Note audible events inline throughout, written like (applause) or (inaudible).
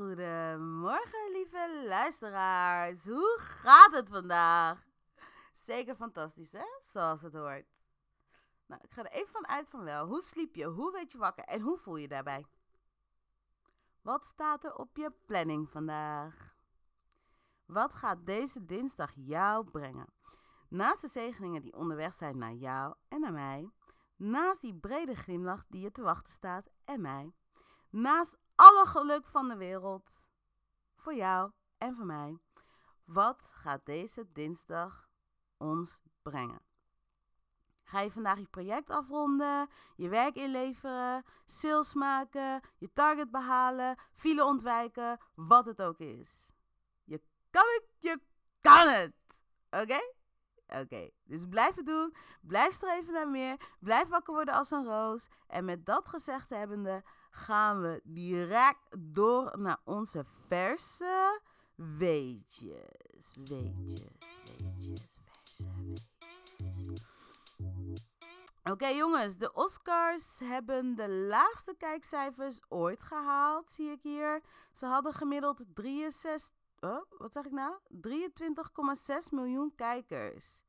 Goedemorgen, lieve luisteraars. Hoe gaat het vandaag? Zeker fantastisch, hè? Zoals het hoort. Nou, ik ga er even van uit van wel. Hoe sliep je? Hoe werd je wakker? En hoe voel je daarbij? Wat staat er op je planning vandaag? Wat gaat deze dinsdag jou brengen? Naast de zegeningen die onderweg zijn naar jou en naar mij, naast die brede glimlach die je te wachten staat en mij, naast alle geluk van de wereld, voor jou en voor mij, wat gaat deze dinsdag ons brengen? Ga je vandaag je project afronden, je werk inleveren, sales maken, je target behalen, file ontwijken, wat het ook is. Je kan het, je kan het. Oké? Oké, dus blijf het doen, blijf streven naar meer, blijf wakker worden als een roos. En met dat gezegd hebbende gaan we direct door naar onze verse weetjes. Weetjes, weetjes, verse weetjes. Oké jongens, de Oscars hebben de laagste kijkcijfers ooit gehaald, zie ik hier. Ze hadden gemiddeld 63, oh, wat zeg ik nou? 23,6 miljoen kijkers.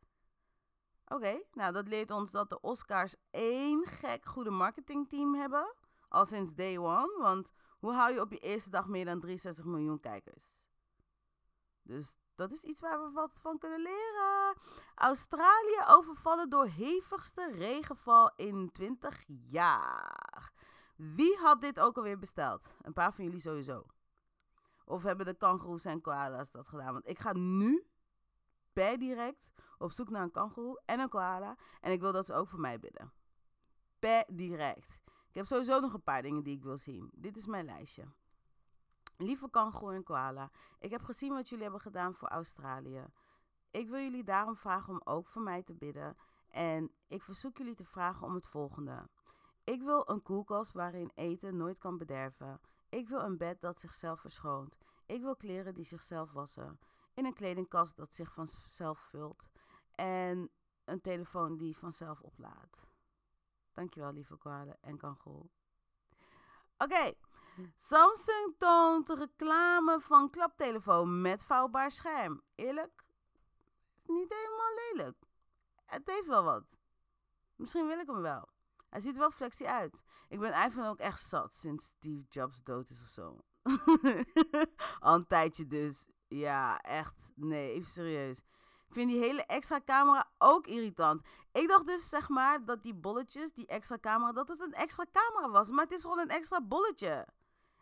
Oké, nou dat leert ons dat de Oscars één gek goede marketingteam hebben. Al sinds day one, want hoe hou je op je eerste dag meer dan 63 miljoen kijkers? Dus dat is iets waar we wat van kunnen leren. Australië overvallen door hevigste regenval in 20 jaar. Wie had dit ook alweer besteld? Een paar van jullie sowieso. Of hebben de kangoeroes en koala's dat gedaan? Want ik ga nu per direct op zoek naar een kangoeroe en een koala. En ik wil dat ze ook voor mij bidden. Per direct. Ik heb sowieso nog een paar dingen die ik wil zien. Dit is mijn lijstje. Lieve kangoeroe en koala, ik heb gezien wat jullie hebben gedaan voor Australië. Ik wil jullie daarom vragen om ook voor mij te bidden. En ik verzoek jullie te vragen om het volgende. Ik wil een koelkast waarin eten nooit kan bederven. Ik wil een bed dat zichzelf verschoont. Ik wil kleren die zichzelf wassen. In een kledingkast dat zich vanzelf vult. En een telefoon die vanzelf oplaadt. Dankjewel, lieve koala en kangoeroe. Oké. Samsung toont reclame van klaptelefoon met vouwbaar scherm. Eerlijk, is niet helemaal lelijk. Het heeft wel wat. Misschien wil ik hem wel. Hij ziet wel flexie uit. Ik ben iPhone ook echt zat sinds Steve Jobs dood is of zo. (laughs) Al een tijdje dus. Ja, echt. Nee, even serieus. Ik vind die hele extra camera ook irritant. Ik dacht dus, zeg maar, dat die bolletjes, die extra camera, dat het een extra camera was. Maar het is gewoon een extra bolletje.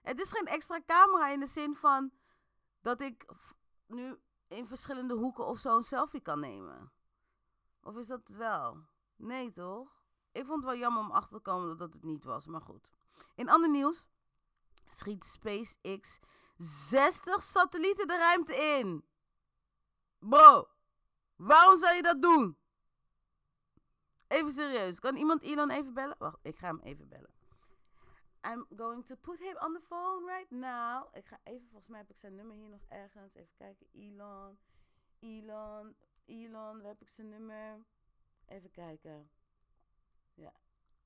Het is geen extra camera in de zin van dat ik nu in verschillende hoeken of zo een selfie kan nemen. Of is dat wel? Nee, toch? Ik vond het wel jammer om achter te komen dat het niet was, maar goed. In ander nieuws schiet SpaceX 60 satellieten de ruimte in. Bro, waarom zou je dat doen? Even serieus, kan iemand Elon even bellen? Wacht, ik ga hem even bellen. I'm going to put him on the phone right now. Ik ga even, volgens mij heb ik zijn nummer hier nog ergens. Even kijken, Elon, Elon, Elon, waar heb ik zijn nummer? Even kijken. Ja,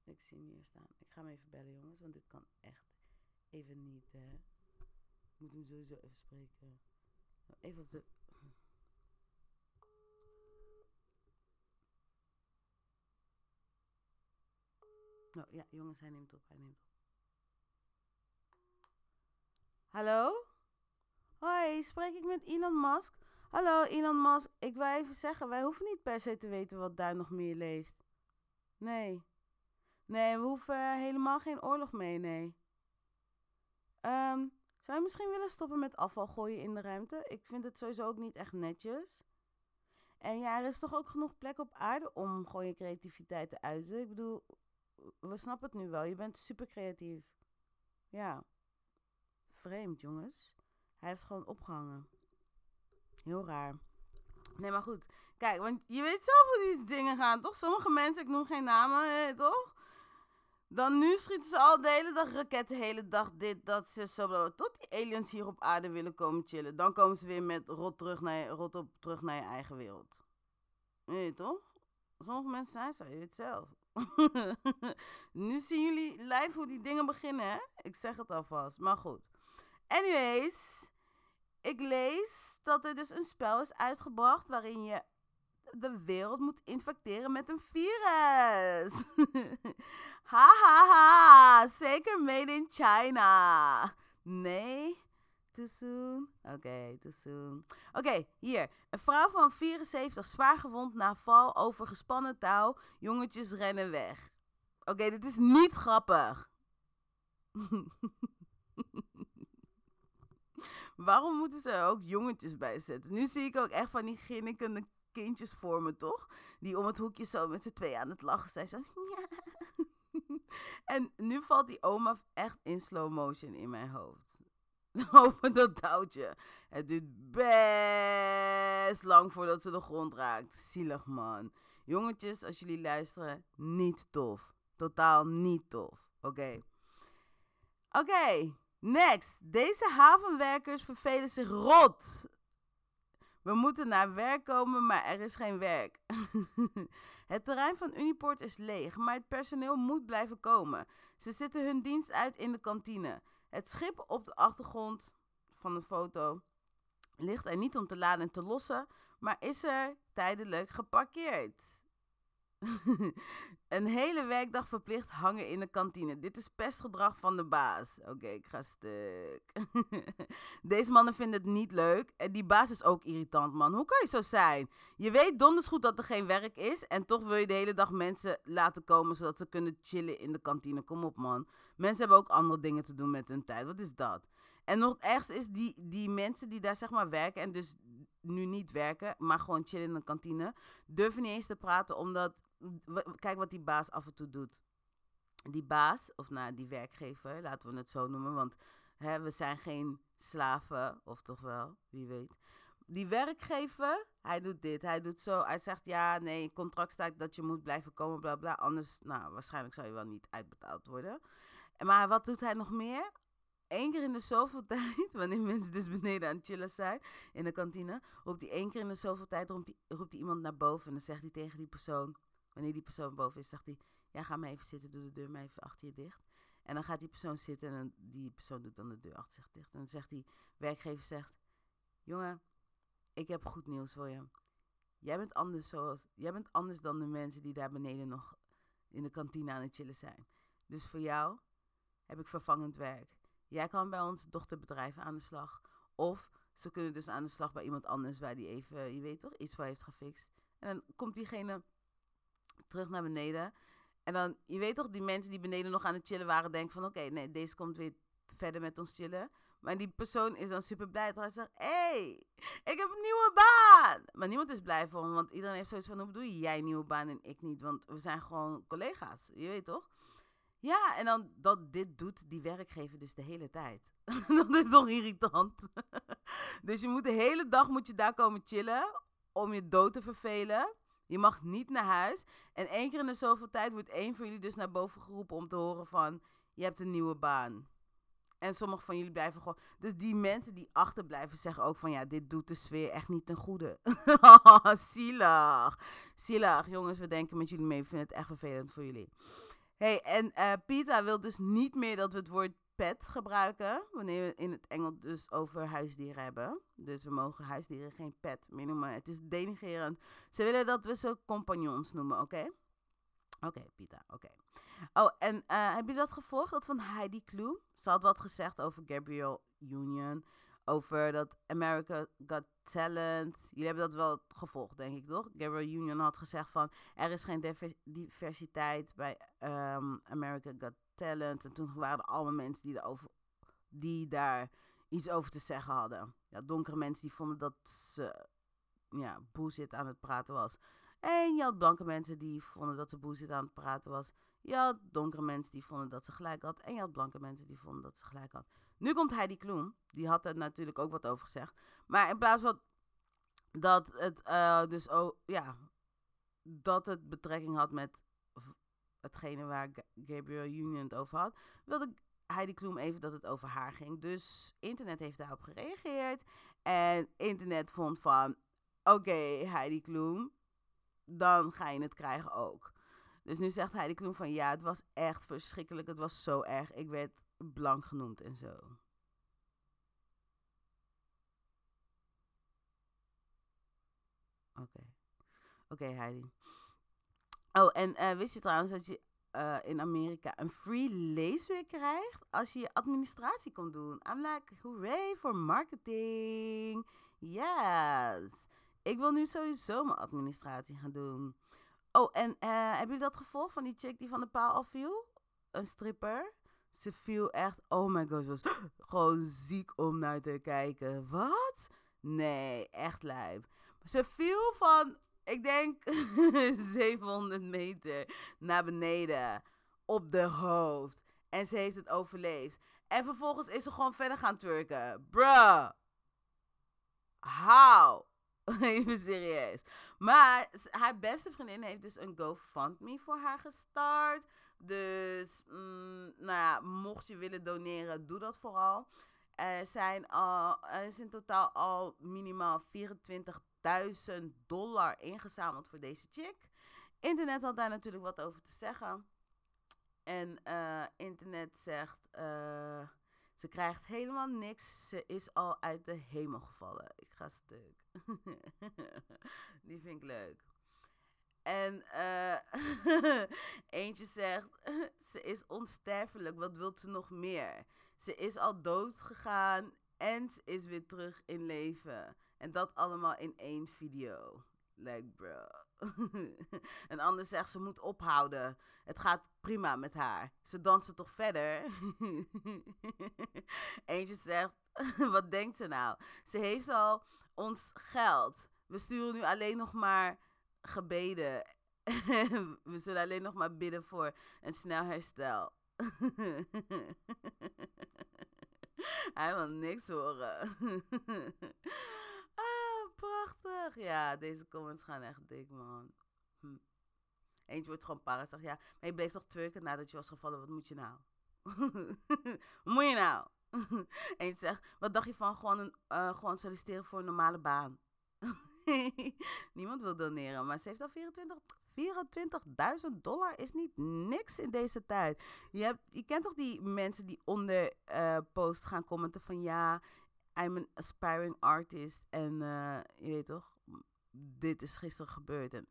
ik zie hem hier staan. Ik ga hem even bellen, jongens, want dit kan echt even niet, hè. Ik moet hem sowieso even spreken. Even op de... Nou ja, jongens, hij neemt op, hij neemt op. Hallo? Hoi, spreek ik met Elon Musk? Hallo Elon Musk, ik wil even zeggen, wij hoeven niet per se te weten wat daar nog meer leeft. Nee. Nee, we hoeven helemaal geen oorlog mee, nee. Ehm, zou je misschien willen stoppen met afval gooien in de ruimte? Ik vind het sowieso ook niet echt netjes. En ja, er is toch ook genoeg plek op aarde om gewoon je creativiteit te uiten. Ik bedoel, we snappen het nu wel. Je bent super creatief. Ja. vreemd, jongens. Hij heeft gewoon opgehangen. Heel raar. Nee, maar goed. Kijk, want je weet zelf hoe die dingen gaan, toch? Sommige mensen, ik noem geen namen, eh, toch? Dan nu schieten ze al de hele dag raketten, de hele dag dit, dat, ze zo, tot die aliens hier op aarde willen komen chillen. Dan komen ze weer met rot, terug naar je, rot op terug naar je eigen wereld. Nee, toch? Sommige mensen zijn zo, je weet zelf. (laughs) nu zien jullie live hoe die dingen beginnen, hè? Ik zeg het alvast, maar goed. Anyways, ik lees dat er dus een spel is uitgebracht waarin je de wereld moet infecteren met een virus. (laughs) ha ha ha, zeker made in China. Nee, too soon? Oké, too soon. Oké, hier. Een vrouw van 74 zwaar gewond na val over gespannen touw. Jongetjes rennen weg. Oké, dit is niet grappig. (laughs) Waarom moeten ze er ook jongetjes bij zetten? Nu zie ik ook echt van die ginnikende kindjes voor me, toch? Die om het hoekje zo met z'n twee aan het lachen zijn. (laughs) En nu valt die oma echt in slow motion in mijn hoofd. (laughs) Over dat touwtje. Het duurt best lang voordat ze de grond raakt. Zielig man. Jongetjes, als jullie luisteren, niet tof. Totaal niet tof. Oké. Oké, next. Deze havenwerkers vervelen zich rot. We moeten naar werk komen, maar er is geen werk. (laughs) het terrein van Uniport is leeg, maar het personeel moet blijven komen. Ze zitten hun dienst uit in de kantine. Het schip op de achtergrond van de foto ligt er niet om te laden en te lossen, maar is er tijdelijk geparkeerd. (laughs) een hele werkdag verplicht hangen in de kantine. Dit is pestgedrag van de baas. Oké, ik ga stuk. (laughs) Deze mannen vinden het niet leuk. En die baas is ook irritant, man. Hoe kan je zo zijn? Je weet donders goed dat er geen werk is. En toch wil je de hele dag mensen laten komen zodat ze kunnen chillen in de kantine. Kom op, man. Mensen hebben ook andere dingen te doen met hun tijd. Wat is dat? En nog het ergste is die, die mensen die daar zeg maar werken en dus nu niet werken, maar gewoon chillen in de kantine, durven niet eens te praten omdat kijk wat die baas af en toe doet. Die baas, of nou, die werkgever, laten we het zo noemen, want hè, we zijn geen slaven, of toch wel, wie weet. Die werkgever, hij doet dit, hij doet zo. Hij zegt ja, nee, contract staat dat je moet blijven komen, bla bla. Anders, nou, waarschijnlijk zou je wel niet uitbetaald worden. Maar wat doet hij nog meer? Eén keer in de zoveel (laughs) tijd, wanneer mensen dus beneden aan het chillen zijn in de kantine, roept hij één keer in de zoveel tijd roept hij, iemand naar boven en dan zegt hij tegen die persoon: Wanneer die persoon boven is, zegt hij: Ja, ga maar even zitten, doe de deur maar even achter je dicht. En dan gaat die persoon zitten en die persoon doet dan de deur achter zich dicht. En dan zegt die werkgever: zegt, Jongen, ik heb goed nieuws voor je. Jij bent, anders zoals, jij bent anders dan de mensen die daar beneden nog in de kantine aan het chillen zijn. Dus voor jou heb ik vervangend werk. Jij kan bij ons dochterbedrijven aan de slag. Of ze kunnen dus aan de slag bij iemand anders waar die even, je weet toch, iets voor heeft gefixt. En dan komt diegene terug naar beneden. En dan, je weet toch, die mensen die beneden nog aan het chillen waren, denken van oké, nee, deze komt weer verder met ons chillen. Maar die persoon is dan super blij. Hij zegt, hé, hey, ik heb een nieuwe baan. Maar niemand is blij voor hem, want iedereen heeft zoiets van, hoe bedoel jij een nieuwe baan en ik niet? Want we zijn gewoon collega's, je weet toch? Ja, en dan dat dit doet die werkgever dus de hele tijd. (laughs) dat is toch irritant? (laughs) dus je moet de hele dag moet je daar komen chillen om je dood te vervelen. Je mag niet naar huis. En één keer in de zoveel tijd wordt één van jullie dus naar boven geroepen om te horen van... Je hebt een nieuwe baan. En sommige van jullie blijven gewoon... Dus die mensen die achterblijven zeggen ook van... Ja, dit doet de sfeer echt niet ten goede. (laughs) Zielig. Zielig. Jongens, we denken met jullie mee. We vinden het echt vervelend voor jullie. Hey, en uh, Pita wil dus niet meer dat we het woord pet gebruiken. Wanneer we in het Engels dus over huisdieren hebben. Dus we mogen huisdieren geen pet meer noemen. Het is denigrerend. Ze willen dat we ze compagnons noemen, oké? Oké, Pita, oké. Oh, en uh, heb je dat gevolgd? Dat van Heidi Klum? Ze had wat gezegd over Gabriel Union. Over dat America Got Talent. Jullie hebben dat wel gevolgd, denk ik, toch? Gabriel Union had gezegd van... Er is geen diversiteit bij um, America Got Talent. En toen waren er allemaal mensen die, die daar iets over te zeggen hadden. Ja, donkere mensen die vonden dat ze ja, bullshit aan het praten was. En je had blanke mensen die vonden dat ze bullshit aan het praten was. Je had donkere mensen die vonden dat ze gelijk had. En je had blanke mensen die vonden dat ze gelijk had. Nu komt Heidi Klum. Die had er natuurlijk ook wat over gezegd. Maar in plaats van dat het eh, dus ook, ja, dat het betrekking had met hetgene waar Ga- Gabriel Union het over had, wilde Heidi Klum even dat het over haar ging. Dus internet heeft daarop gereageerd. En internet vond van, oké Heidi Klum, dan ga je het krijgen ook. Dus nu zegt Heidi Klum van, ja, het was echt verschrikkelijk. Het was zo erg. Ik werd blank genoemd en zo. Oké. Oké, Heidi. Oh, en eh, wist je trouwens dat je eh, in Amerika een free leesweek krijgt als je je administratie komt doen? I'm like, hooray voor marketing. Yes. Ik wil nu sowieso mijn administratie gaan doen. Oh, en eh hebben jullie dat gevolgd van die chick die van de paal afviel? Een stripper. Ze viel echt, oh my god, ze was (gasps) gewoon ziek om naar te kijken. Wat? Nee, echt lijp. Ze viel van, ik denk, (laughs) 700 meter naar beneden op de hoofd. En ze heeft het overleefd. En vervolgens is ze gewoon verder gaan twerken. Bruh. How? (laughs) Even serieus. Maar haar beste vriendin heeft dus een GoFundMe voor haar gestart. Dus, mm, nou ja, mocht je willen doneren, doe dat vooral. Er, zijn is in totaal al minimaal 24.000 dollar ingezameld voor deze chick. Internet had daar natuurlijk wat over te zeggen. En eh, internet zegt, eh, ze krijgt helemaal niks. Ze is al uit de hemel gevallen. Ik ga stuk. (laughs) Die vind ik leuk. En eh, (laughs) eentje zegt, (laughs) ze is onsterfelijk. Wat wilt ze nog meer? Ze is al dood gegaan en ze is weer terug in leven. En dat allemaal in één video. Like, bro. (laughs) Een ander zegt, ze moet ophouden. Het gaat prima met haar. Ze dansen toch verder? Eentje zegt, wat denkt ze nou? Ze heeft al ons geld. We sturen nu alleen nog maar gebeden. (laughs) We zullen alleen nog maar bidden voor een snel herstel. (laughs) Hij wil niks horen. (laughs) ah, prachtig. Ja, deze comments gaan echt dik, man. Hm. Eentje wordt gewoon para. Zegt, ja, maar je bleef toch twerken nadat je was gevallen. Wat moet je nou? Moet je nou? Eentje zegt, wat dacht je van gewoon, een, eh, gewoon solliciteren voor een normale baan? (laughs) Niemand wil doneren, maar ze heeft al 24 24.000 dollar is niet niks in deze tijd. Je, hebt, je kent toch die mensen die onder eh post gaan commenten van ja, I'm an aspiring artist. En eh, je weet toch, dit is gisteren gebeurd. En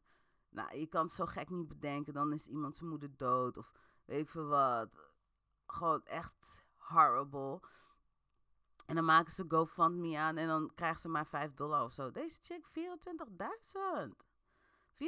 nou, je kan het zo gek niet bedenken. Dan is iemand zijn moeder dood of weet ik veel wat. Gewoon echt horrible. En dan maken ze GoFundMe aan en dan krijgen ze maar 5 dollar of zo. Deze chick 24.000. 24.000.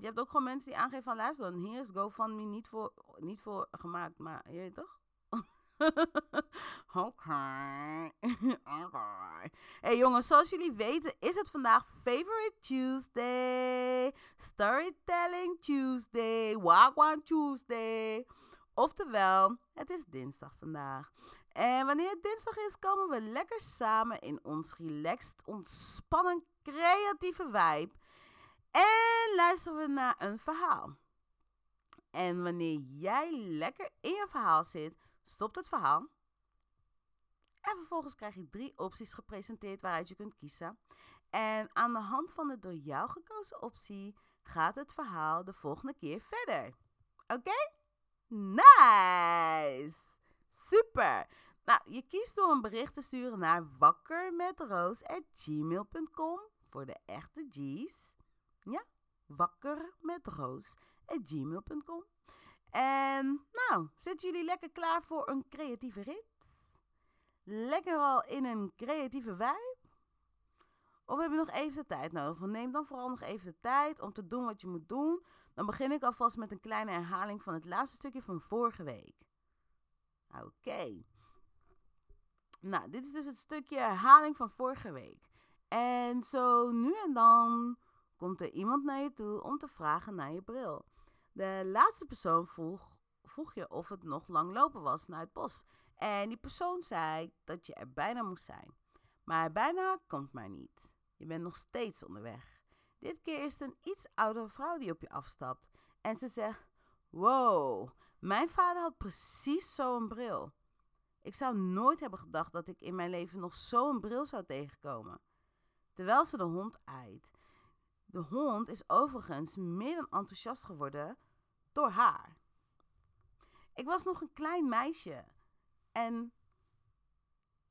Je hebt ook gewoon mensen die aangeven van luister dan hier is GoFundMe niet voor, niet voor gemaakt, maar je weet toch? (laughs) Oké. (laughs) Oké. Hey jongens, zoals jullie weten is het vandaag Favorite Tuesday, Storytelling Tuesday, Wagwan Tuesday. Oftewel, het is dinsdag vandaag. En wanneer het dinsdag is, komen we lekker samen in ons relaxed, ontspannen, creatieve vibe. En luisteren we naar een verhaal. En wanneer jij lekker in je verhaal zit, stopt het verhaal. En vervolgens krijg je drie opties gepresenteerd waaruit je kunt kiezen. En aan de hand van de door jou gekozen optie gaat het verhaal de volgende keer verder. Oké? Nice! Super! Nou, je kiest door een bericht te sturen naar wakkermetroos.gmail.com voor de echte G's. Ja, wakkermetroos.gmail.com En nou, zitten jullie lekker klaar voor een creatieve rit? Lekker al in een creatieve vibe? Of heb je nog even de tijd nodig? Neem dan vooral nog even de tijd om te doen wat je moet doen. Dan begin ik alvast met een kleine herhaling van het laatste stukje van vorige week. Oké. Nou, dit is dus het stukje herhaling van vorige week. En zo nu en dan komt er iemand naar je toe om te vragen naar je bril. De laatste persoon vroeg, vroeg je of het nog lang lopen was naar het bos. En die persoon zei dat je er bijna moest zijn. Maar bijna komt maar niet. Je bent nog steeds onderweg. Dit keer is het een iets oudere vrouw die op je afstapt. En ze zegt: Wow, mijn vader had precies zo'n bril. Ik zou nooit hebben gedacht dat ik in mijn leven nog zo'n bril zou tegenkomen. Terwijl ze de hond aait. De hond is overigens meer dan enthousiast geworden door haar. Ik was nog een klein meisje en,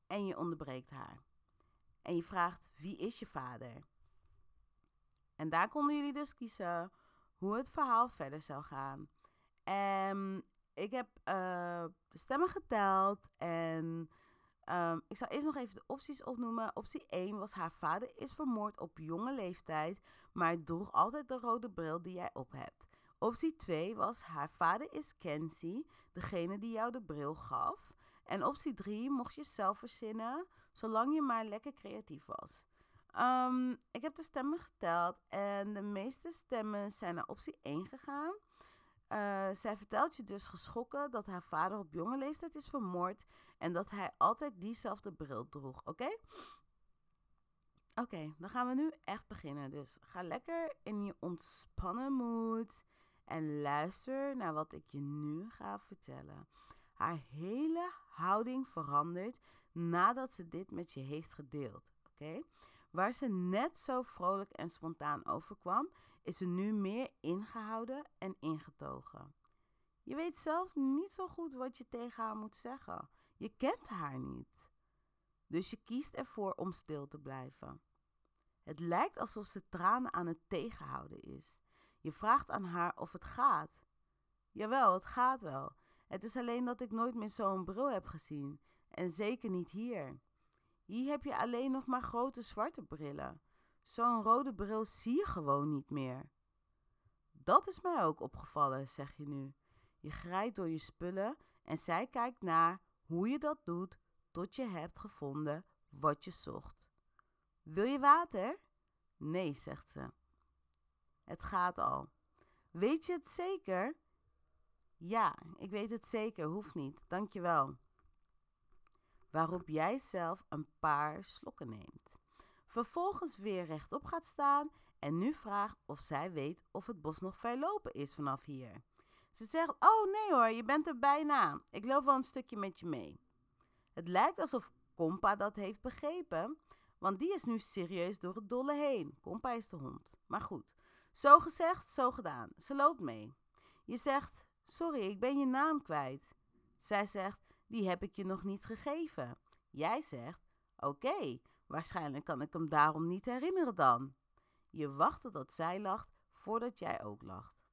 en je onderbreekt haar. En je vraagt, wie is je vader? En daar konden jullie dus kiezen hoe het verhaal verder zou gaan. En ik heb uh, de stemmen geteld en um, ik zal eerst nog even de opties opnoemen. Optie 1 was haar vader is vermoord op jonge leeftijd, maar droeg altijd de rode bril die jij op hebt. Optie 2 was haar vader is Kenzie, degene die jou de bril gaf. En optie 3 mocht je zelf verzinnen, zolang je maar lekker creatief was. Um, ik heb de stemmen geteld en de meeste stemmen zijn naar optie 1 gegaan. Uh, zij vertelt je dus geschrokken dat haar vader op jonge leeftijd is vermoord en dat hij altijd diezelfde bril droeg. Oké? Oké, dan gaan we nu echt beginnen. Dus ga lekker in je ontspannen mood en luister naar wat ik je nu ga vertellen. Haar hele houding verandert nadat ze dit met je heeft gedeeld. Oké? Waar ze net zo vrolijk en spontaan overkwam, is ze nu meer ingehouden en ingetogen. Je weet zelf niet zo goed wat je tegen haar moet zeggen. Je kent haar niet. Dus je kiest ervoor om stil te blijven. Het lijkt alsof ze tranen aan het tegenhouden is. Je vraagt aan haar of het gaat. Jawel, het gaat wel. Het is alleen dat ik nooit meer zo'n bril heb gezien. En zeker niet hier. Hier heb je alleen nog maar grote zwarte brillen. Zo'n rode bril zie je gewoon niet meer. Dat is mij ook opgevallen, zeg je nu. Je grijpt door je spullen en zij kijkt naar hoe je dat doet tot je hebt gevonden wat je zocht. Wil je water? Nee, zegt ze. Het gaat al. Weet je het zeker? Ja, ik weet het zeker, hoeft niet, dankjewel. Waarop jij zelf een paar slokken neemt. Vervolgens weer rechtop gaat staan en nu vraagt of zij weet of het bos nog verlopen is vanaf hier. Ze zegt: Oh nee hoor, je bent er bijna. Ik loop wel een stukje met je mee. Het lijkt alsof Kompa dat heeft begrepen, want die is nu serieus door het dolle heen. Kompa is de hond. Maar goed, zo gezegd, zo gedaan. Ze loopt mee. Je zegt: Sorry, ik ben je naam kwijt. Zij zegt: Die heb ik je nog niet gegeven. Jij zegt: Oké, waarschijnlijk kan ik hem daarom niet herinneren dan. Je wacht tot zij lacht voordat jij ook lacht.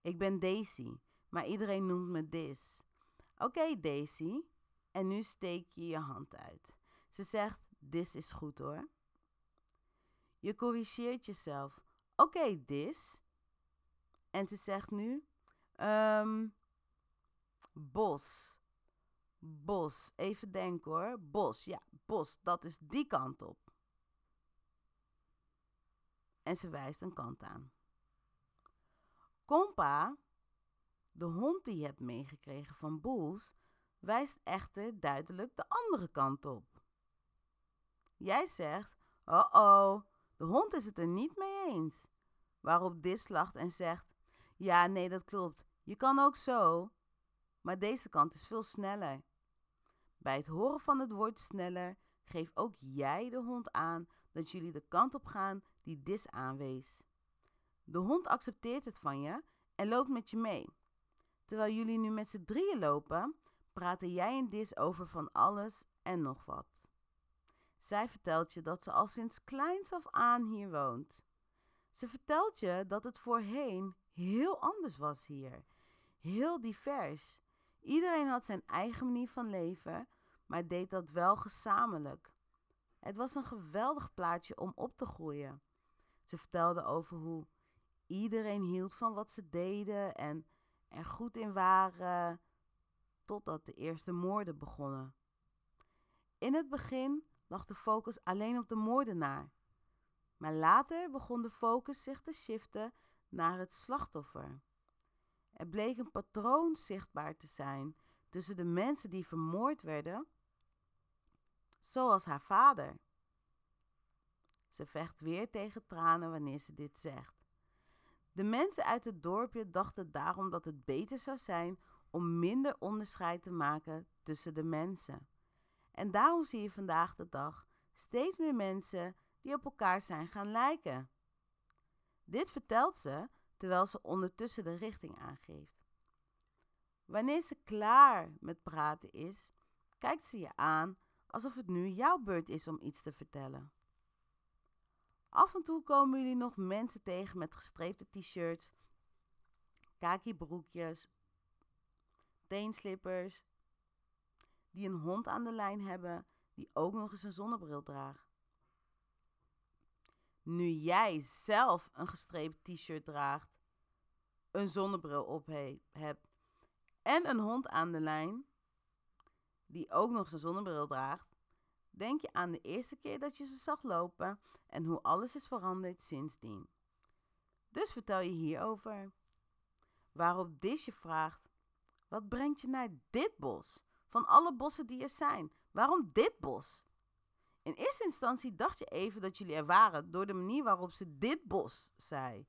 Ik ben Daisy, maar iedereen noemt me Dis. Oké, Daisy. En nu steek je je hand uit. Ze zegt: Dis is goed hoor. Je corrigeert jezelf. Oké, Dis. En ze zegt nu: um, Bos. Bos. Even denken hoor. Bos. Ja, bos. Dat is die kant op. En ze wijst een kant aan. Kompa, de hond die je hebt meegekregen van Boels, wijst echter duidelijk de andere kant op. Jij zegt: Oh oh, de hond is het er niet mee eens. Waarop Dis lacht en zegt: Ja, nee, dat klopt. Je kan ook zo. Maar deze kant is veel sneller. Bij het horen van het woord sneller geef ook jij de hond aan dat jullie de kant op gaan die Dis aanwees. De hond accepteert het van je en loopt met je mee. Terwijl jullie nu met z'n drieën lopen, praten jij en Dis over van alles en nog wat. Zij vertelt je dat ze al sinds kleins af aan hier woont. Ze vertelt je dat het voorheen heel anders was hier. Heel divers. Iedereen had zijn eigen manier van leven, maar deed dat wel gezamenlijk. Het was een geweldig plaatje om op te groeien. Ze vertelde over hoe iedereen hield van wat ze deden en er goed in waren, totdat de eerste moorden begonnen. In het begin lag de focus alleen op de moordenaar. Maar later begon de focus zich te shiften naar het slachtoffer. Er bleek een patroon zichtbaar te zijn tussen de mensen die vermoord werden, zoals haar vader. Ze vecht weer tegen tranen wanneer ze dit zegt. De mensen uit het dorpje dachten daarom dat het beter zou zijn om minder onderscheid te maken tussen de mensen. En daarom zie je vandaag de dag steeds meer mensen die op elkaar zijn gaan lijken. Dit vertelt ze terwijl ze ondertussen de richting aangeeft. Wanneer ze klaar met praten is, kijkt ze je aan alsof het nu jouw beurt is om iets te vertellen. Af en toe komen jullie nog mensen tegen met gestreepte t-shirts, kaki broekjes, teenslippers, die een hond aan de lijn hebben die ook nog eens een zonnebril draagt. Nu jij zelf een gestreept t-shirt draagt, een zonnebril op he- hebt en een hond aan de lijn, die ook nog zijn zonnebril draagt, denk je aan de eerste keer dat je ze zag lopen en hoe alles is veranderd sindsdien. Dus vertel je hierover. Waarop Disje vraagt: Wat brengt je naar dit bos? Van alle bossen die er zijn, waarom dit bos? In eerste instantie dacht je even dat jullie er waren door de manier waarop ze dit bos zei.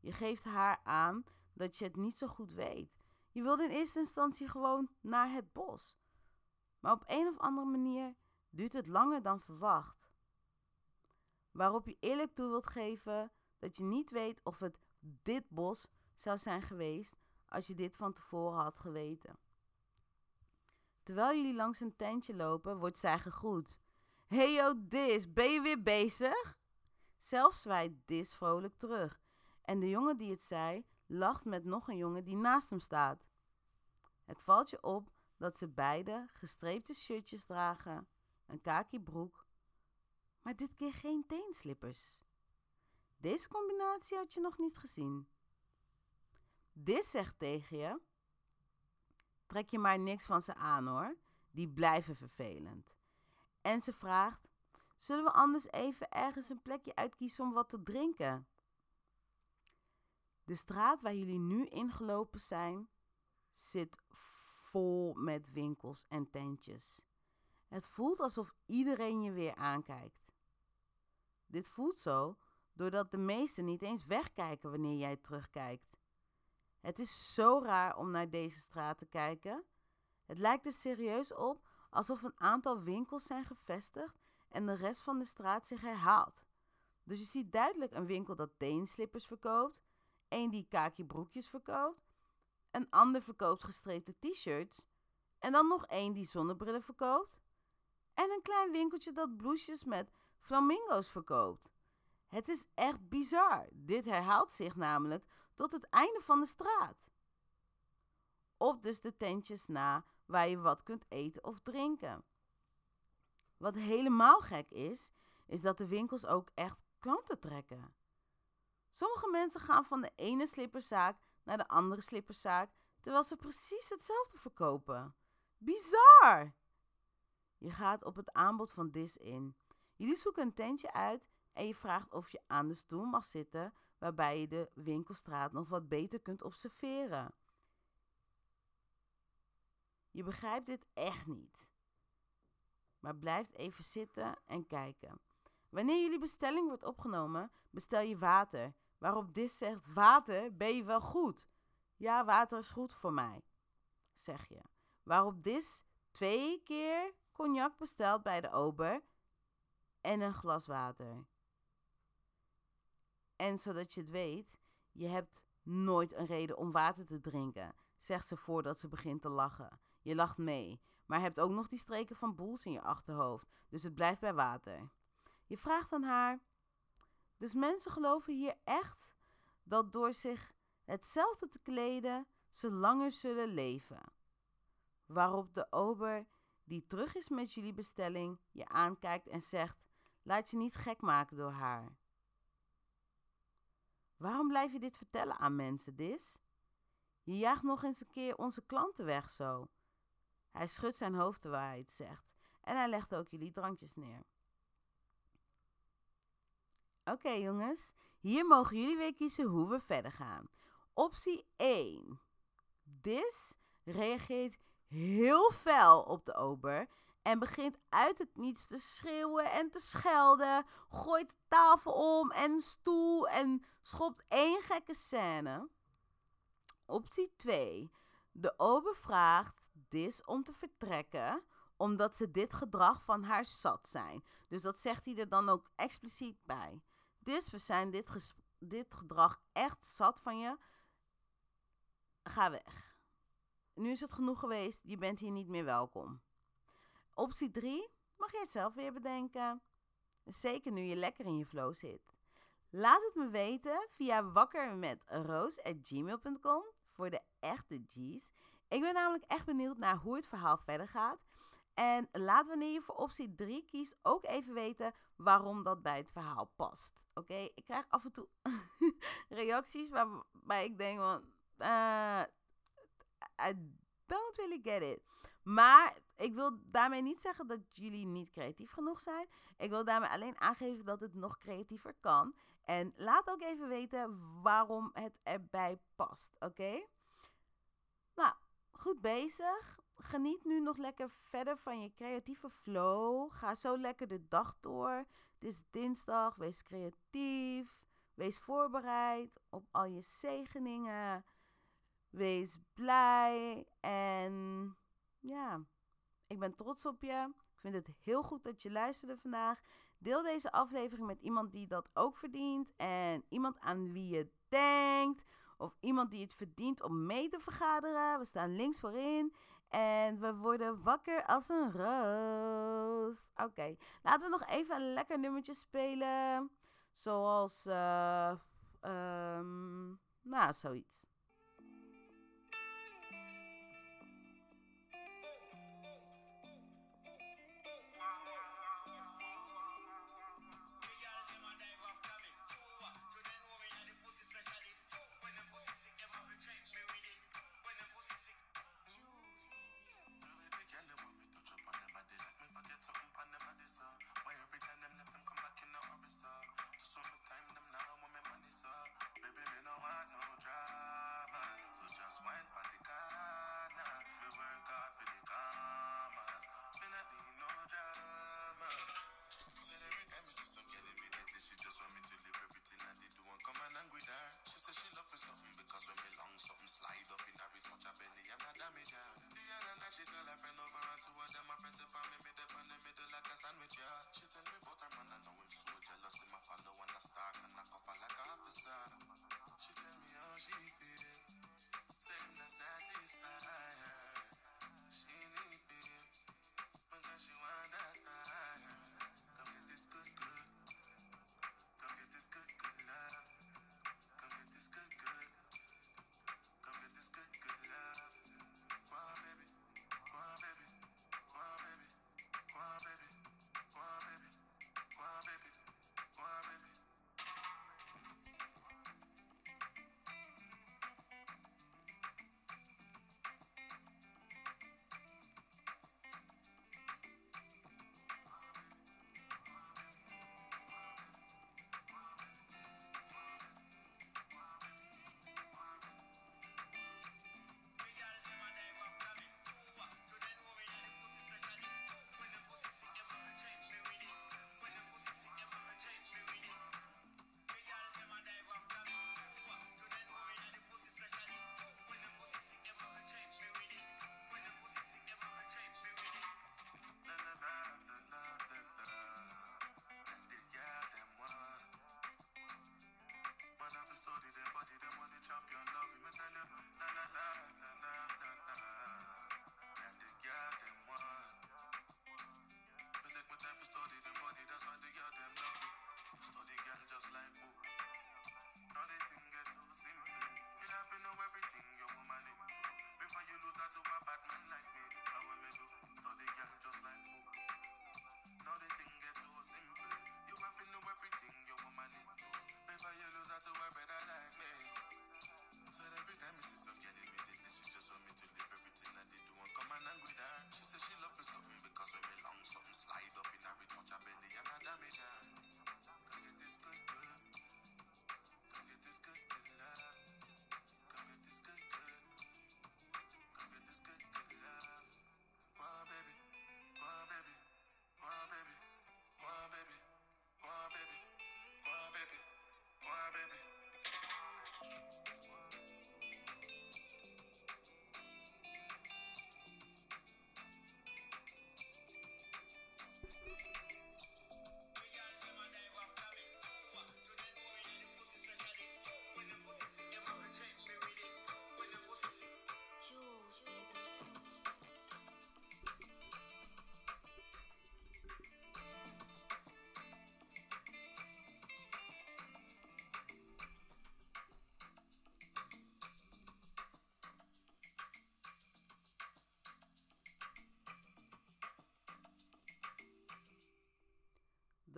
Je geeft haar aan dat je het niet zo goed weet. Je wilde in eerste instantie gewoon naar het bos. Maar op een of andere manier duurt het langer dan verwacht. Waarop je eerlijk toe wilt geven dat je niet weet of het dit bos zou zijn geweest als je dit van tevoren had geweten. Terwijl jullie langs een tentje lopen, wordt zij gegroet. Hey yo Dis, ben je weer bezig? Zelf zwaait Dis vrolijk terug. En de jongen die het zei, lacht met nog een jongen die naast hem staat. Het valt je op dat ze beide gestreepte shirtjes dragen, een kaki broek, maar dit keer geen teenslippers. Deze combinatie had je nog niet gezien. Dis zegt tegen je: Trek je maar niks van ze aan hoor, die blijven vervelend. En ze vraagt: Zullen we anders even ergens een plekje uitkiezen om wat te drinken? De straat waar jullie nu ingelopen zijn, zit vol met winkels en tentjes. Het voelt alsof iedereen je weer aankijkt. Dit voelt zo doordat de meesten niet eens wegkijken wanneer jij terugkijkt. Het is zo raar om naar deze straat te kijken. Het lijkt er serieus op alsof een aantal winkels zijn gevestigd en de rest van de straat zich herhaalt. Dus je ziet duidelijk een winkel dat teenslippers verkoopt, een die kaki broekjes verkoopt, een ander verkoopt gestreepte t-shirts en dan nog één die zonnebrillen verkoopt en een klein winkeltje dat bloesjes met flamingo's verkoopt. Het is echt bizar. Dit herhaalt zich namelijk tot het einde van de straat. Op dus de tentjes na waar je wat kunt eten of drinken. Wat helemaal gek is, is dat de winkels ook echt klanten trekken. Sommige mensen gaan van de ene slipperzaak naar de andere slipperzaak, terwijl ze precies hetzelfde verkopen. Bizar! Je gaat op het aanbod van Dis in. Jullie zoeken een tentje uit en je vraagt of je aan de stoel mag zitten, waarbij je de winkelstraat nog wat beter kunt observeren. Je begrijpt dit echt niet. Maar blijft even zitten en kijken. Wanneer jullie bestelling wordt opgenomen, bestel je water. Waarop Dis zegt: Water, ben je wel goed? Ja, water is goed voor mij, zeg je. Waarop Dis twee keer cognac bestelt bij de ober en een glas water. En zodat je het weet, je hebt nooit een reden om water te drinken, zegt ze voordat ze begint te lachen. Je lacht mee, maar hebt ook nog die streken van boels in je achterhoofd, dus het blijft bij water. Je vraagt aan haar: Dus mensen geloven hier echt dat door zich hetzelfde te kleden ze langer zullen leven? Waarop de ober, die terug is met jullie bestelling, je aankijkt en zegt: Laat je niet gek maken door haar. Waarom blijf je dit vertellen aan mensen, Dis? Je jaagt nog eens een keer onze klanten weg zo. Hij schudt zijn hoofd terwijl hij het zegt. En hij legt ook jullie drankjes neer. Oké jongens, hier mogen jullie weer kiezen hoe we verder gaan. Optie 1. Dis reageert heel fel op de ober en begint uit het niets te schreeuwen en te schelden, gooit de tafel om en stoel en schopt één gekke scène. Optie 2. De ober vraagt Dis om te vertrekken omdat ze dit gedrag van haar zat zijn. Dus dat zegt hij er dan ook expliciet bij. Dis, we zijn dit, dit gedrag echt zat van je. Ga weg. Nu is het genoeg geweest, je bent hier niet meer welkom. Optie 3 mag het zelf weer bedenken. Zeker nu je lekker in je flow zit. Laat het me weten via wakkermetroos.gmail.com voor de echte G's. Ik ben namelijk echt benieuwd naar hoe het verhaal verder gaat. En laat wanneer je voor optie 3 kiest ook even weten waarom dat bij het verhaal past. Oké, ik krijg af en toe (laughs) reacties waarbij ik denk van... eh, I don't really get it. Maar ik wil daarmee niet zeggen dat jullie niet creatief genoeg zijn. Ik wil daarmee alleen aangeven dat het nog creatiever kan. En laat ook even weten waarom het erbij past, oké? Goed bezig. Geniet nu nog lekker verder van je creatieve flow. Ga zo lekker de dag door. Het is dinsdag. Wees creatief. Wees voorbereid op al je zegeningen. Wees blij. En ja, ik ben trots op je. Ik vind het heel goed dat je luisterde vandaag. Deel deze aflevering met iemand die dat ook verdient. En iemand aan wie je denkt. Of iemand die het verdient om mee te vergaderen. We staan links voorin. En we worden wakker als een roos. Oké, laten we nog even een lekker nummertje spelen. Zoals, eh, ehm, nou, zoiets.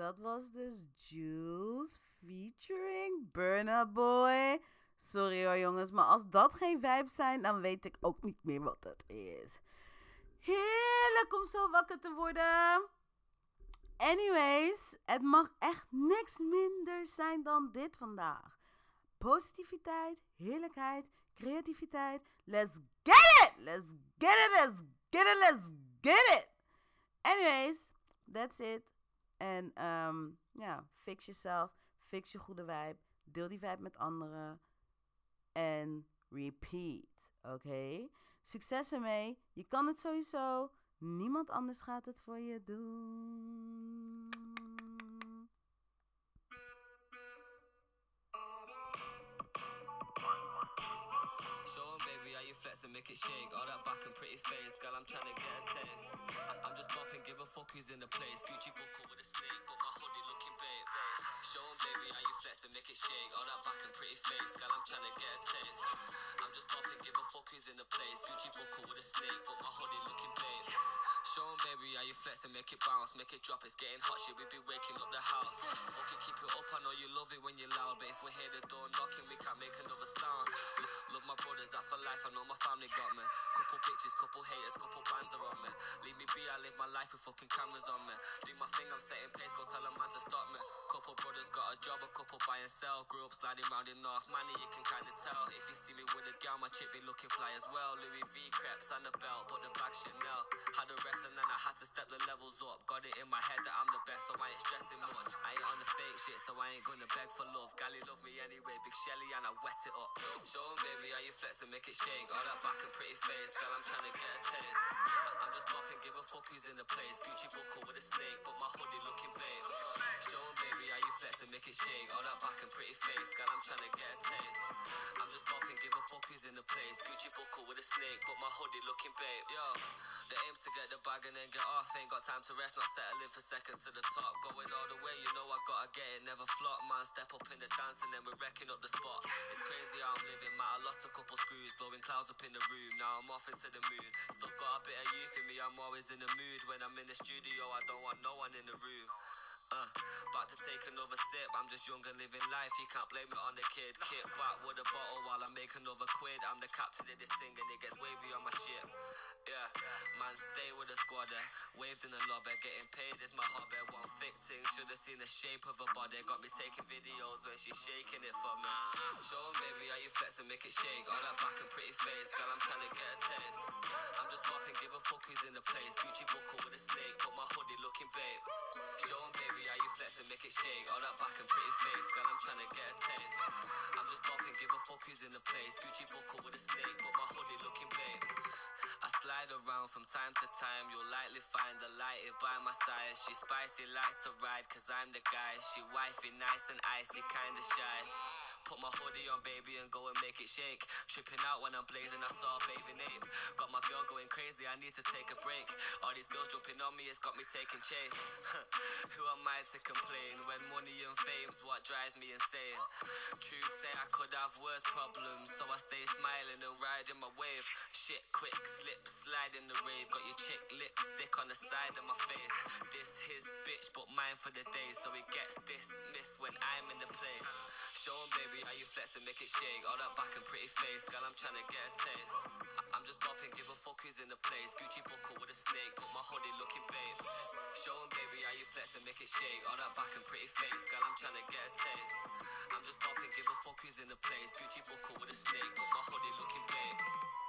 Dat was dus Jules featuring Burna Boy. Sorry hoor jongens, maar als dat geen vibes zijn, dan weet ik ook niet meer wat dat is. Heerlijk om zo wakker te worden. Anyways, het mag echt niks minder zijn dan dit vandaag. Positiviteit, heerlijkheid, creativiteit. Let's get it! Let's get it! Let's get it! Let's get it! Anyways, that's it. En ehm, ja, fix jezelf. Fix je goede vibe. Deel die vibe met anderen. En repeat. Oké? Succes ermee. Je kan het sowieso. Niemand anders gaat het voor je doen. Flex and make it shake. All that back and pretty face, girl, I'm trying to get a taste. I- (laughs) I'm just bopping, give a fuck who's in the place. Gucci buckle with a snake, but my hoodie looking babe. Show 'em, baby, how you flex and make it shake. All that back and pretty face, girl, I'm trying to get a taste. I'm just bopping, give a fuck who's in the place. Gucci buckle with a snake, but my hoodie looking babe. Show 'em, baby, how you flex and make it bounce, make it drop. It's getting hot, shit. We be waking up the house. Fuck it, keep it up. I know you love it when you're loud, but if we hear the door knocking, we can't make another sound. Love my brothers, that's for life. I know my family got me. Couple bitches, couple haters, couple bands are on me. Leave me be, I live my life with fucking cameras on me. Do my thing, I'm setting pace, go tell a man to stop me. Couple brothers got a job, a couple buy and sell. Grew up sliding round in North Money, you can kinda tell. If you see me with a gal, my chick be looking fly as well. Louis V crepes and the belt, but the back Chanel. Had a rest and then I had to step the levels up. Got it in my head that I'm the best, so I ain't stressing much. I ain't on the fake shit, so I ain't gonna beg for love. Gally love me anyway, big Shelly, and I wet it up. Show 'em, baby, how you flex and make it shake. All that back and pretty face, girl, I'm trying to get a taste. I'm just bopping, give a fuck who's in the place. Gucci buckle with a snake, but my hoodie looking babe. Show 'em, baby, how you flex and make it shake. All that back and pretty face, girl, I'm trying to get a taste. Gucci buckle with a snake, but my hoodie looking babe. Yo, the aim's to get the bag and then get off. Ain't got time to rest, not settling for seconds to the top. Going all the way, you know I gotta get it, never flop. Man, step up in the dance and then we're wrecking up the spot. It's crazy how I'm living, man. I lost a couple screws, blowing clouds up in the room. Now I'm off into the moon. Still got a bit of youth in me, I'm always in the mood. When I'm in the studio, I don't want no one in the room. Uh, about to take another sip. I'm just young and living life. You can't blame it on the kid. Kit back with a bottle while I make another quid. I'm the captain of this thing and it gets wavy on my ship. Yeah, man, stay with the squad. eh. Waved in the lobby, getting paid is my hobby. One thick thing, should have seen the shape of her body. Got me taking videos when she's shaking it for me. Show baby, how you flex and make it shake. All that back and pretty face, girl, I'm trying to get a taste. I'm just bopping, give a fuck who's in the place. Gucci buckle with a snake, but my hoodie looking babe. Show 'em, baby, how you flex and make it shake. All that back and pretty face, girl, I'm trying to get a taste. I'm just bopping, give a fuck who's in the place. Gucci buckle with a snake, but my hoodie looking babe. I slide around from time to time. You'll likely find the lighted by my side. She spicy, likes to ride, cause I'm the guy. She wifey, nice and icy, kinda shy. Put my hoodie on, baby, and go and make it shake. Tripping out when I'm blazing, I saw a bathing ape. Got my girl going crazy, I need to take a break. All these girls jumping on me, it's got me taking chase. (laughs) Who am I to complain when money and fame's what drives me insane? Truth say I could have worse problems, so I stay smiling and riding my wave. Shit, quick slip, slide in the rave. Got your chick lipstick on the side of my face. This his bitch, but mine for the day, so it gets dismissed when I'm in the place. Show 'em, baby, how you flex and make it shake. All that back and pretty face, girl, I'm trying to get a taste. I- I'm just bopping, give a fuck who's in the place. Gucci buckle with a snake, but my hoodie looking babe. Show 'em, baby, how you flex and make it shake. All that back and pretty face, girl, I'm trying to get a taste. I'm just bopping, give a fuck who's in the place. Gucci buckle with a snake, but my hoodie looking babe.